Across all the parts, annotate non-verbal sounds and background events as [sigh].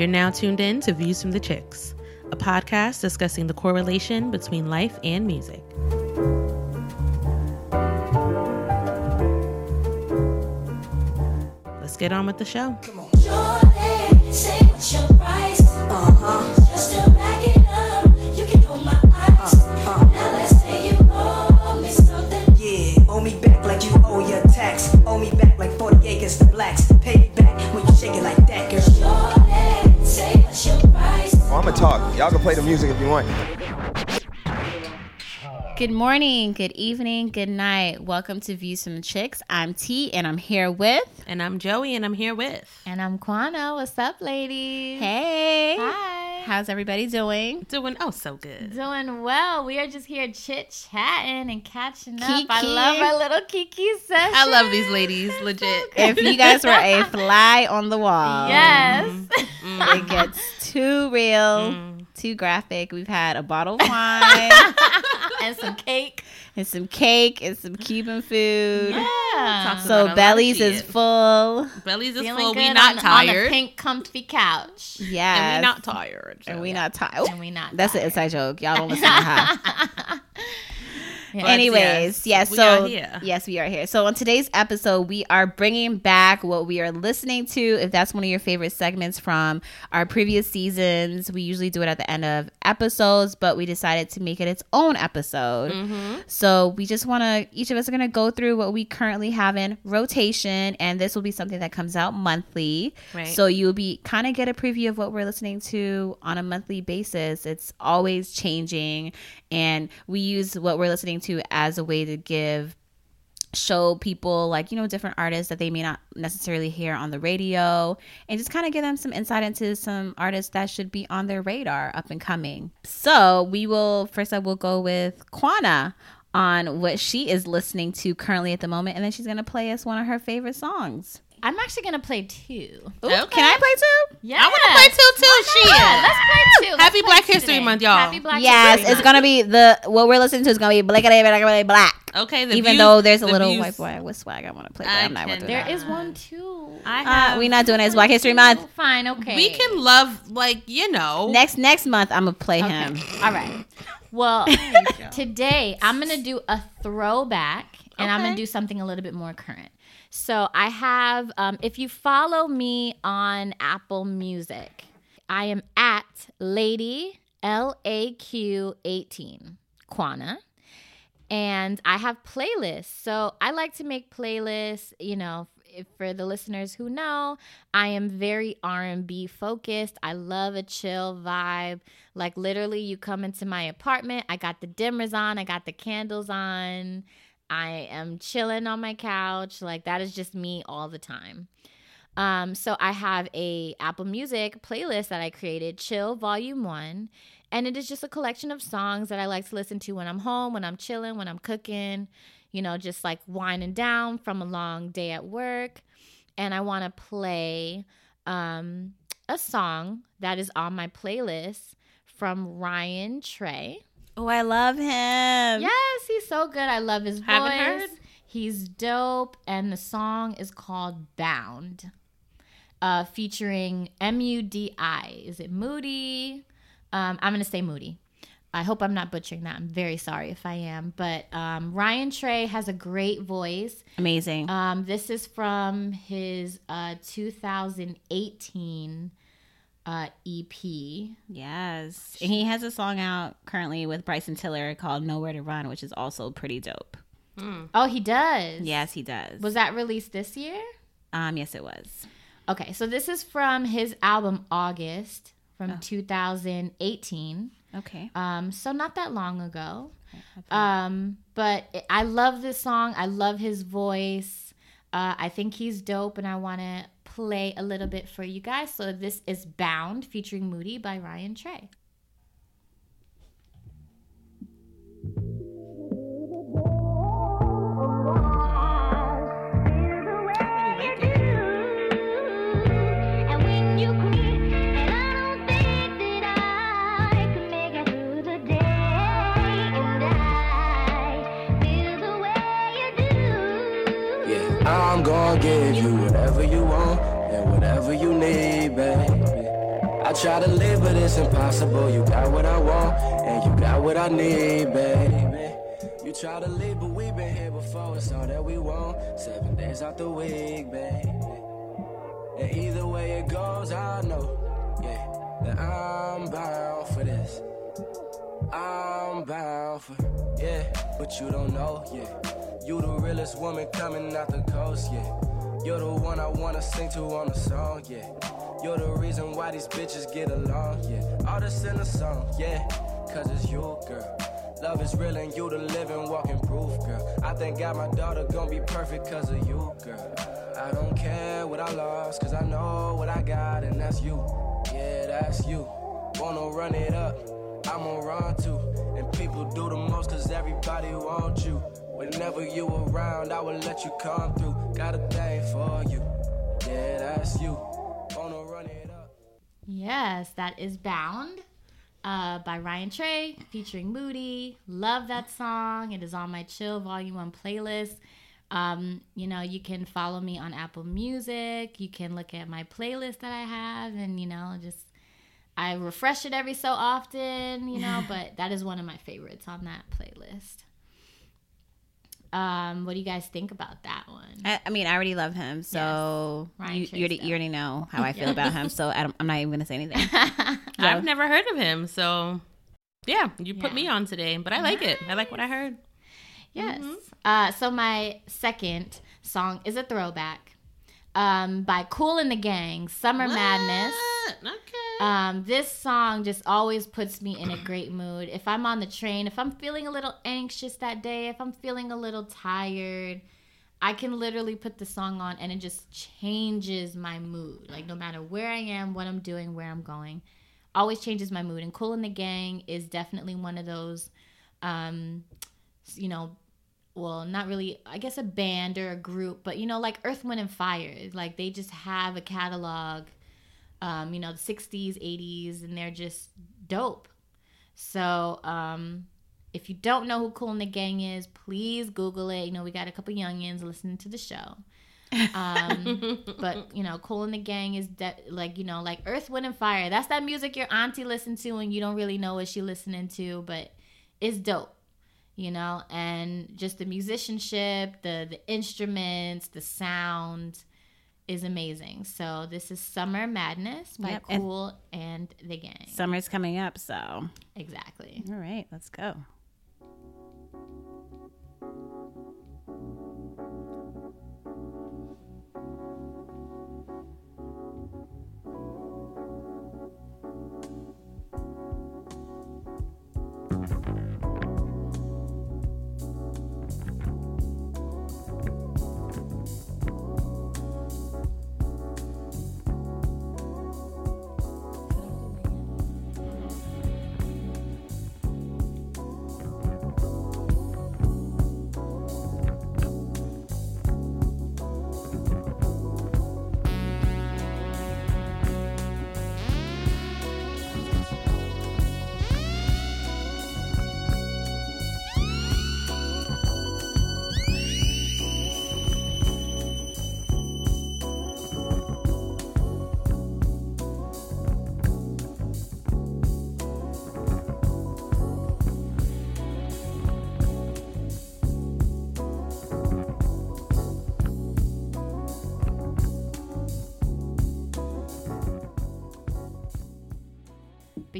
You're now tuned in to Views from the Chicks, a podcast discussing the correlation between life and music. Let's get on with the show. Talk. Y'all can play the music if you want. Good morning, good evening, good night. Welcome to Views from the Chicks. I'm T and I'm here with And I'm Joey, and I'm here with. And I'm Quana. What's up, ladies? Hey. Hi. How's everybody doing? Doing oh so good. Doing well. We are just here chit chatting and catching up. I love our little Kiki session. I love these ladies, legit. If you guys were a [laughs] fly on the wall, Yes. Mm-hmm. [laughs] it gets too real, mm-hmm. too graphic. We've had a bottle of wine [laughs] and some cake. And some cake and some Cuban food. Yeah. Talks about a So lot bellies is full. Bellies is Feeling full. We not on, on the pink comfy couch. Yeah. And we not tired. And we not tired. And we not That's an inside joke. Y'all don't listen to [laughs] her. Yeah. Anyways, yes, yes, we so are here. yes, we are here. So on today's episode, we are bringing back what we are listening to. If that's one of your favorite segments from our previous seasons, we usually do it at the end of episodes, but we decided to make it its own episode. Mm-hmm. So we just want to, each of us are going to go through what we currently have in rotation, and this will be something that comes out monthly. Right. So you'll be kind of get a preview of what we're listening to on a monthly basis. It's always changing, and we use what we're listening to as a way to give show people like you know different artists that they may not necessarily hear on the radio and just kind of give them some insight into some artists that should be on their radar up and coming. So we will first up we'll go with quana on what she is listening to currently at the moment and then she's going to play us one of her favorite songs I'm actually going to play two. Ooh, Okay. can i play two? Yeah. I want to play two too. Shit. Yeah, let's play two. Let's Happy play Black two History today. Month, y'all. Happy Black yes History it's Month. gonna be the what we're listening to is gonna be black black black Okay. The even views- though there's a the little views- white boy with swag i want to play but I i'm not can- doing There that is one too. I uh, we're not doing it it's black history month Fine, okay. we can love like you know. Next next month, I'm gonna play Okay. him. All right. Well, [laughs] today I'm going to do a throwback and I'm gonna do something a little bit more current. So I have, um, if you follow me on Apple Music, I am at Lady L A Q 18, Quana. And I have playlists. So I like to make playlists, you know, if, for the listeners who know, I am very R&B focused. I love a chill vibe. Like literally you come into my apartment, I got the dimmers on, I got the candles on. I am chilling on my couch. Like that is just me all the time. Um, so I have a Apple Music playlist that I created, Chill Volume 1, and it is just a collection of songs that I like to listen to when I'm home, when I'm chilling, when I'm cooking, you know, just like winding down from a long day at work. And I want to play um, a song that is on my playlist from Ryan Trey. Oh, I love him. Yes, he's so good. I love his voice. Haven't heard. He's dope, and the song is called "Bound," uh, featuring M U D I. Is it Moody? Um, I'm gonna say Moody. I hope I'm not butchering that. I'm very sorry if I am. But um, Ryan Trey has a great voice. Amazing. Um, this is from his uh, 2018 uh, EP. yes. And he has a song out currently with Bryson Tiller called Nowhere to Run, which is also pretty dope. Oh, he does. Yes, he does. Was that released this year? um yes it was. Okay, so this is from his album August Oh. from 2018. Okay. Um, so not that long ago. Um, but it- I love this song. I love his voice. Uh, I think he's dope, and I want to play a little bit for you guys. So this is "Bound" featuring Moody by Ryan Trey. Give you whatever you want and whatever you need, baby. I try to live, but it's impossible. You got what I want, and you got what I need, baby. You try to leave, but we've been here before. It's all that we want. Seven days out the week, baby. And either way it goes, I know, yeah, that I'm bound for this. I'm bound for, yeah, but you don't know, yeah. You the realest woman coming out the coast, yeah. You're the one I wanna sing to on the song, yeah. You're the reason why these bitches get along, yeah. All this in the song, yeah. Cause it's you, girl. Love is real and you the living walking proof, girl. I thank God my daughter gonna be perfect cause of you, girl. I don't care what I lost, cause I know what I got, and that's you. Yeah, that's you. Wanna run it up, I'ma run too. And people do the most cause everybody wants you. Whenever you around, I will let you come through. Got a thing for you. Yeah, that's you. Wanna run it up. Yes, that is Bound uh, by Ryan Trey featuring Moody. Love that song. It is on my Chill Volume 1 playlist. Um, you know, you can follow me on Apple Music. You can look at my playlist that I have and, you know, just I refresh it every so often, you know, [laughs] but that is one of my favorites on that playlist. Um, what do you guys think about that one? I, I mean, I already love him, so Ryan you, you, already, you already know how I feel about him. So I don't, I'm not even gonna say anything. [laughs] [laughs] I've never heard of him, so yeah, you put Yeah. me on today, but I like it. I like what I heard. Yes. Uh, so my second song is a throwback um, by Kool and the Gang, Summer Madness. Okay. Um, this song just always puts me in a great mood. If I'm on the train, if I'm feeling a little anxious that day, if I'm feeling a little tired, I can literally put the song on and it just changes my mood. Like no matter where I am, what I'm doing, where I'm going, always changes my mood. And Kool in the Gang is definitely one of those um you know, well, not really, I guess a band or a group, but you know, like Earth, Wind, and Fire. Like they just have a catalog, um, you know, the 60s, 80s, and they're just dope. So, um, if you don't know who Kool and the Gang is, please Google it. You know, we got a couple youngins listening to the show. Um, [laughs] but you know, Kool and the Gang is de- like you know, like Earth, Wind, and Fire. That's that music your auntie listened to, and you don't really know what she listening to, but it's dope you know and just the musicianship the the instruments the sound is amazing. So this is summer madness by Yep, Kool and the gang. Summer's coming up, so. Exactly. All right, let's go.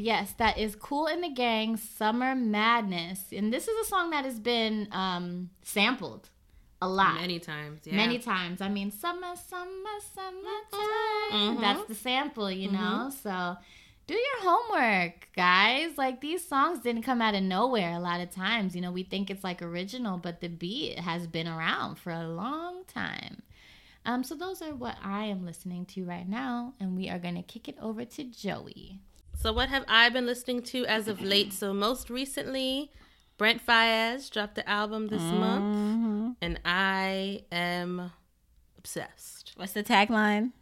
But yes that is Kool in the gang summer madness and this is a song that has been um sampled a lot Many times. Yeah. many times. I mean, summer, summer, summertime. Mhm. That's the sample, you know? So do your homework, guys. Like these songs didn't come out of nowhere a lot of times. You know, we think it's like original, but the beat has been around for a long time. Um, so those are what I am listening to right now, and we are gonna kick it over to Joey. So what have I been listening to as of late? So most recently, Brent Faiyaz dropped the album this month, mm-hmm. and I am obsessed. [laughs] What's the tagline?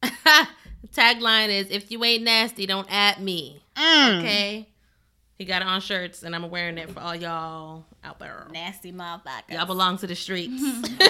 the tagline is "If you ain't nasty, don't at me." Mm. Okay. He got it on shirts, and I'm wearing it for all y'all out there. Nasty motherfucker. Y'all belong to the streets. [laughs]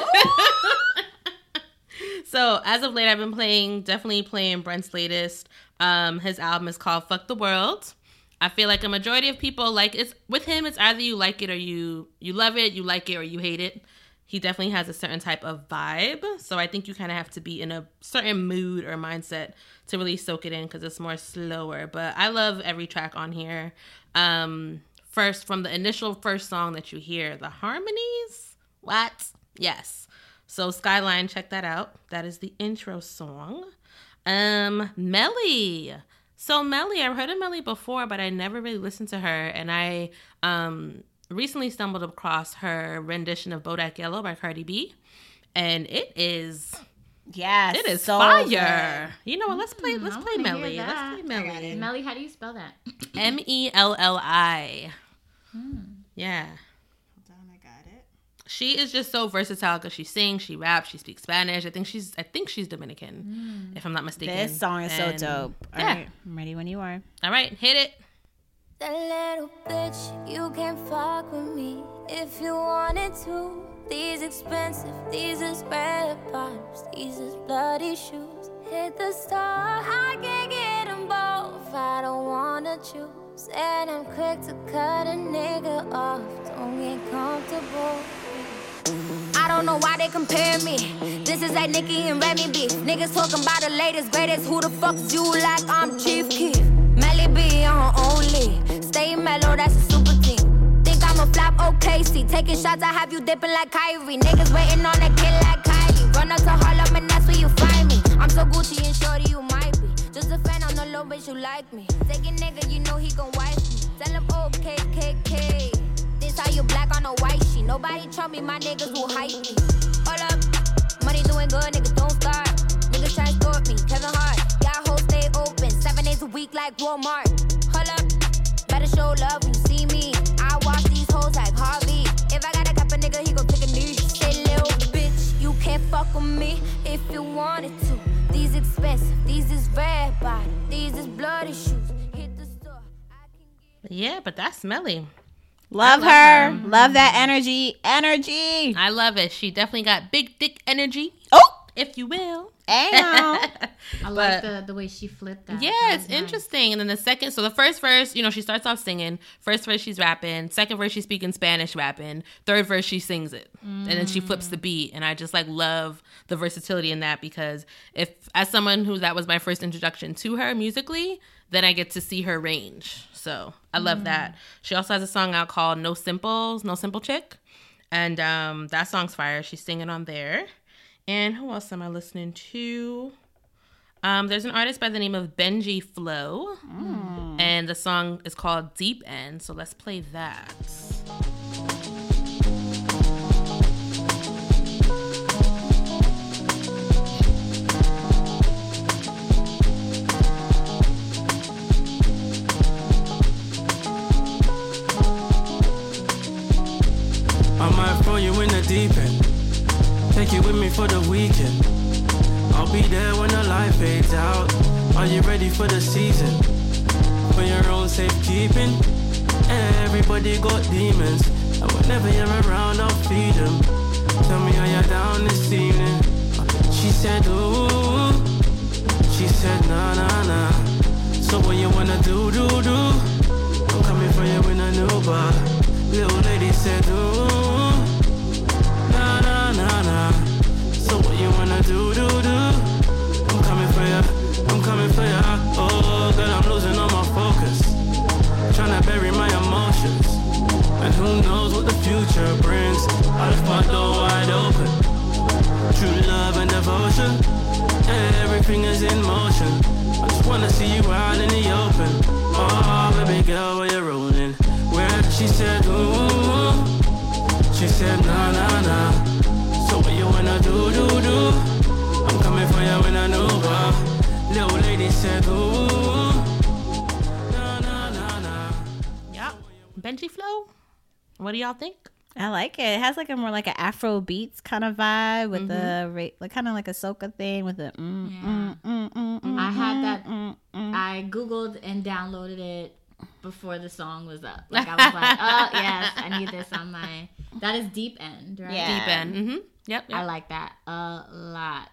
[laughs] so as of late, I've been playing, definitely playing Brent's latest Um, his album is called "Fuck the World." I feel like a majority of people like it's with him. It's either you like it or you you love it, you like it or you hate it. He definitely has a certain type of vibe, so I think you kind of have to be in a certain mood or mindset to really soak it in because it's more slower. But I love every track on here. Um, first from the initial first song that you hear, the harmonies. What? Yes. So Skyline, check that out. That is the intro song. Um, Melii. So Melii, I've heard of Melii before, but I never really listened to her, and I um recently stumbled across her rendition of Bodak Yellow by Cardi B, and it is Yes, it is so fire. You know what? Let's play. Let's I play Melii. Let's play Melii. Melii, how do you spell that? M E L L I. Yeah. I got it. She is just so versatile because she sings, she raps, she speaks Spanish. I think she's I think she's Dominican, mm. if I'm not mistaken. This song is And- so dope. All yeah. right, I'm ready when you are. All right, hit it. That little bitch, you can fuck with me if you wanted to. These expensive, these is red bottoms, these is bloody shoes. Hit the star, I can get them both. I don't wanna choose, and I'm quick to cut a nigga off. Don't get comfortable. Don't know why they compare me. This is like Nicki and Remy beef. Niggas talking about the latest, greatest. Who the fuck is you like I'm Chief Keef? Melly B on only. Stay mellow, that's a super team. Think I'm a flop, okay. See, taking shots, I have you dipping like Kyrie. Niggas waiting on a kid like Kylie. Run up to Harlem and that's where you find me. I'm so Gucci and shorty, you might be. Just a fan on the low, bitch, you like me. Take a nigga, you know he gon' wife me. Tell him, oh, KKK. How you black on a white sheet. Nobody trump me, my niggas will hype me. Hold up, money doing good, niggas don't start. Niggas try to me, Kevin Hart. Y'all hoes stay open, seven days a week like Walmart. Hold up, better show love when you see me. I watch these hoes like Harvey. If I got a cup of nigga, he gon' take a knee. Say, little bitch, you can't fuck with me if you wanted to. These expensive, these is red body, these is bloody shoes. Yeah, but that's Melii. Love, love her. her. Love that energy. Energy. I love it. She definitely got big dick energy, Oh, if you will. Damn. [laughs] I But- like the, the way she flipped that. Yeah, That it's nice. interesting. And then the second, so the first verse, you know, she starts off singing. First verse, she's rapping. Second verse, she's speaking Spanish, rapping. Third verse, she sings it, and then she flips the beat. And I just like love the versatility in that because if, as someone who that was my first introduction to her musically, then I get to see her range. So I love that. She also has a song out called "No Simples," "No Simple Chick," and um, that song's fire. She's singing on there. And who else am I listening to? Um, there's an artist by the name of Benji Flow, and the song is called Deep End. So let's play that. I might throw you in the deep end. Take you with me for the weekend. I'll be there when the light fades out. Are you ready for the season? For your own safekeeping. Everybody got demons. And whenever you're around, I'll feed them. Tell me how you're down this evening. She said, ooh. She said, nah, nah, nah. So what you wanna do, do, do? I'm coming for you in a new bar. Little lady said, ooh, wanna do, do, do? I'm coming for ya, I'm coming for ya. Oh, girl, I'm losing all my focus. Tryna bury my emotions. And who knows what the future brings? I left my door wide open. True love and devotion. Everything is in motion. I just wanna see you out in the open. Oh, baby girl, where you rolling? Where she said, ooh. She said, nah, nah, nah. Do, do, do? I'm coming for you in a new bar. Little lady said, ooh. Yeah, Benji Flow. What do y'all think? I like it. It has like a more like an Afro beats kind of vibe with the ra- like kind of like a soca thing with the mm, mm, mm, mm, mm, I had that. mm, mm. I googled and downloaded it before the song was up. Like I was like, [laughs] oh yes, I need this on my. That is deep end, right? Yeah. Deep End. Mm-hmm. Yep. yep. I like that a lot.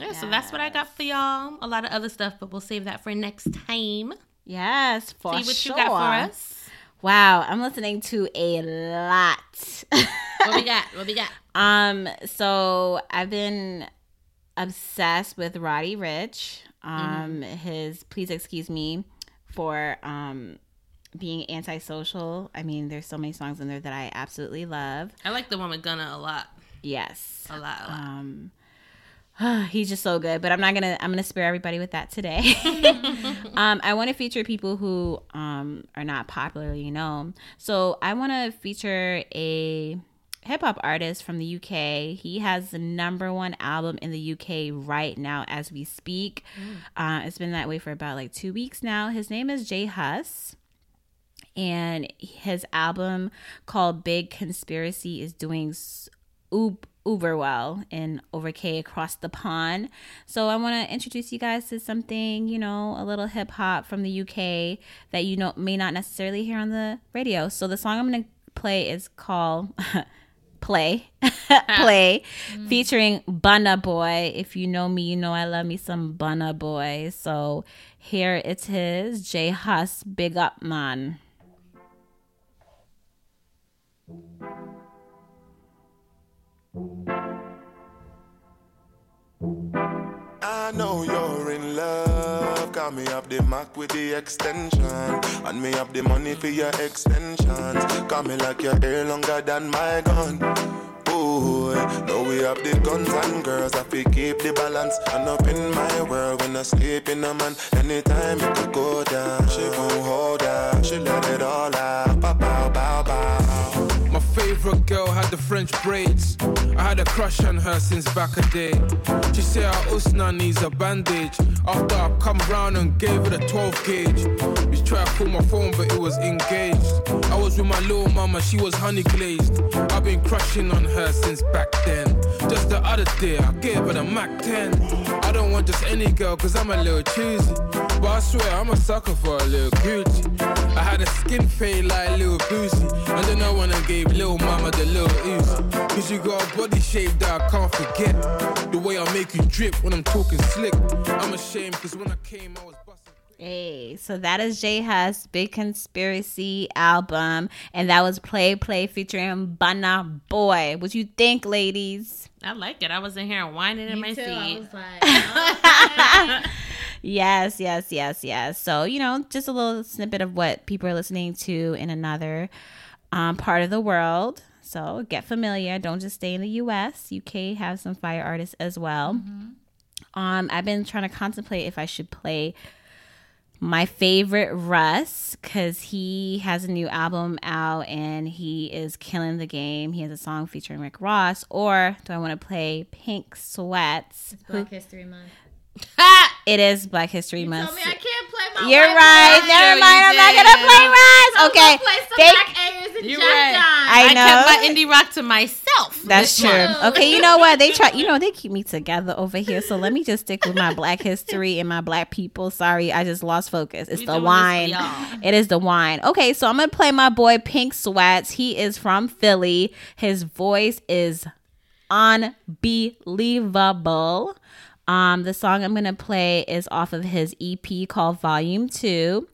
Yeah, so that's what I got for y'all. A lot of other stuff, but we'll save that for next time. Yes, for See what sure. you got for us. Wow, I'm listening to a lot. What we [laughs] got? What we got? um, so I've been obsessed with Roddy Ricch. Um, his please excuse me for um being antisocial. I mean, there's so many songs in there that I absolutely love. I like the one with Gunna a lot. Yes. A lot, a lot. Um [sighs] he's just so good but i'm not gonna i'm gonna spare everybody with that today [laughs] um i want to feature people who um are not popularly known so i want to feature a hip-hop artist from the uk he has the number one album in the uk right now as we speak uh, it's been that way for about like two weeks now his name is J Hus and his album called Big Conspiracy is doing uber well in over K across the pond. So I want to introduce you guys to something, you know, a little hip hop from the UK that you know may not necessarily hear on the radio. So the song I'm going to play is called [laughs] Play [laughs] ah. Play mm. featuring Burna Boy. If you know me, you know I love me some Burna Boy. So here it is, J Hus, Big Up Man. I know you're in love. Got me up the Mac with the extension. And me up the money for your extensions. Got me like your hair longer than my gun. Ooh, know we have the guns and girls. I feel keep the balance. And up in my world when I sleep in a man. Anytime it could go down, she gon' hold out. She let it all out. The French braids. I had a crush on her since back a day. She said her usna needs a bandage. After I come round and gave her the 12 gauge. We tried to call my phone, but it was engaged. I was with my little mama, she was honey glazed. I've been crushing on her since back then. Just the other day, I gave her the Mac 10. I don't want just any girl, cause I'm a little choosy. But I swear, I'm a sucker for a little Gucci. I had a skin fade like Lil Boosie. And then I went and gave Lil Mama the little ooze. Cause you got a body shape that I can't forget. The way I make you drip when I'm talking slick. I'm ashamed cause when I came, I was busting. Hey, so that is J Hus Big Conspiracy album, and that was Play Play featuring Burna Boy. What you think, ladies? I like it. I was in here whining in my seat. [laughs] Yes, yes, yes, yes. So you know, just a little snippet of what people are listening to in another um, part of the world. So get familiar. Don't just stay in the U.S. UK has some fire artists as well. Um, I've been trying to contemplate if I should play my favorite Russ because he has a new album out and he is killing the game. He has a song featuring Rick Ross. Or do I want to play Pink Sweats? Black History Month. [laughs] It is Black History Month. Tell me I can't play my You're white right. boy. Never mind. I'm not gonna play Russ. I'm Okay. gonna play some Thank- Black Ayers and You're Jack right. John. I I know. kept my indie rock to myself. That's true. month. Okay, you know what? They try. You know they keep me together over here. So let me just stick with my Black history and my Black people. Sorry, I just lost focus. It's We the doing this for wine. It is the wine. Okay, so I'm gonna play my boy Pink Sweats. He is from Philly. His voice is unbelievable. Um, the song I'm gonna play is off of his EP called Volume Two,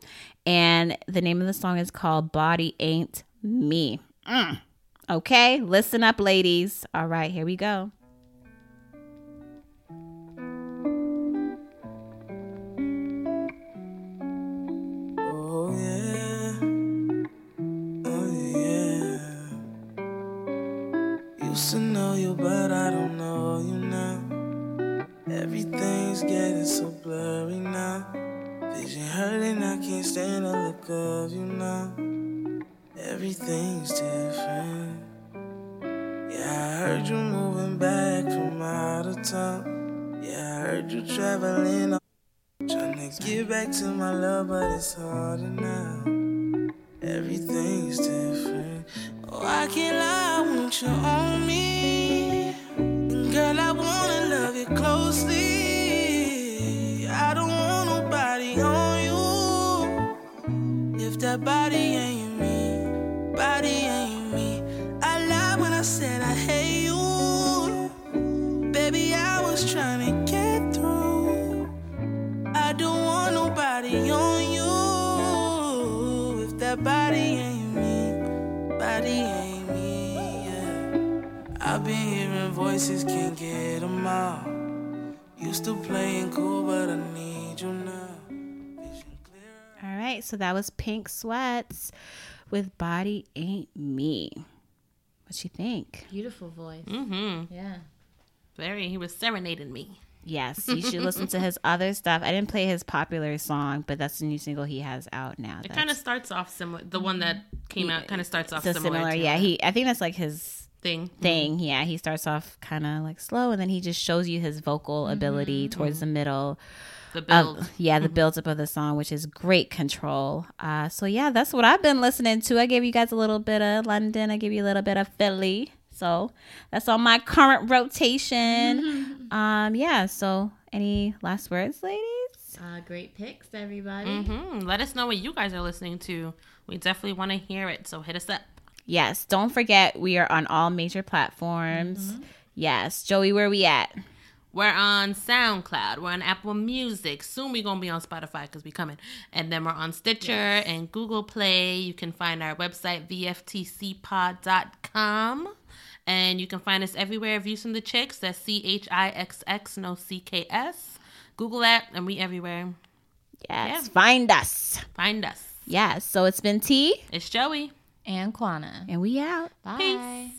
and the name of the song is called Body Ain't Me. Mm. Okay, listen up, ladies. All right, here we go. Traveling. Trying to get back to my love, but it's harder now. Everything's different. Oh, I can't lie, I want you on me. Voices, can't get them out. Used to playing cool, but I need you now. Vision clear. All right, so that was Pink Sweats with Body Ain't Me. What you think? Beautiful voice. Mm-hmm. Yeah. Very. He was serenading me. Yes, you should [laughs] listen to his other stuff. I didn't play his popular song, but that's the new single he has out now. It kind of starts off similar. The one that came out kind of starts off so similar. similar. to Yeah, that he. I think that's like his thing. thing. Yeah, he starts off kind of like slow, and then he just shows you his vocal ability towards the middle. The of- build. yeah, the build up of the song, which is great control. Uh, so yeah, that's what I've been listening to. I gave you guys a little bit of London. I gave you a little bit of Philly. So that's on my current rotation. um, yeah. So any last words, ladies? Uh, great picks, everybody. hmm Let us know what you guys are listening to. We definitely want to hear it. So hit us up. Yes. Don't forget we are on all major platforms. Mm-hmm. Yes, Joey, where we at? We're on SoundCloud. We're on Apple Music. Soon we're going to be on Spotify because we coming. And then we're on Stitcher and Google Play. You can find our website, vftcpod.com. And you can find us everywhere. Views from the Chicks. That's C H I X X, no C K S. Google that, and we everywhere. Yes. Find us. Find us. Yes. So it's been T, It's Joey. And Quana. and we out. Bye. Peace.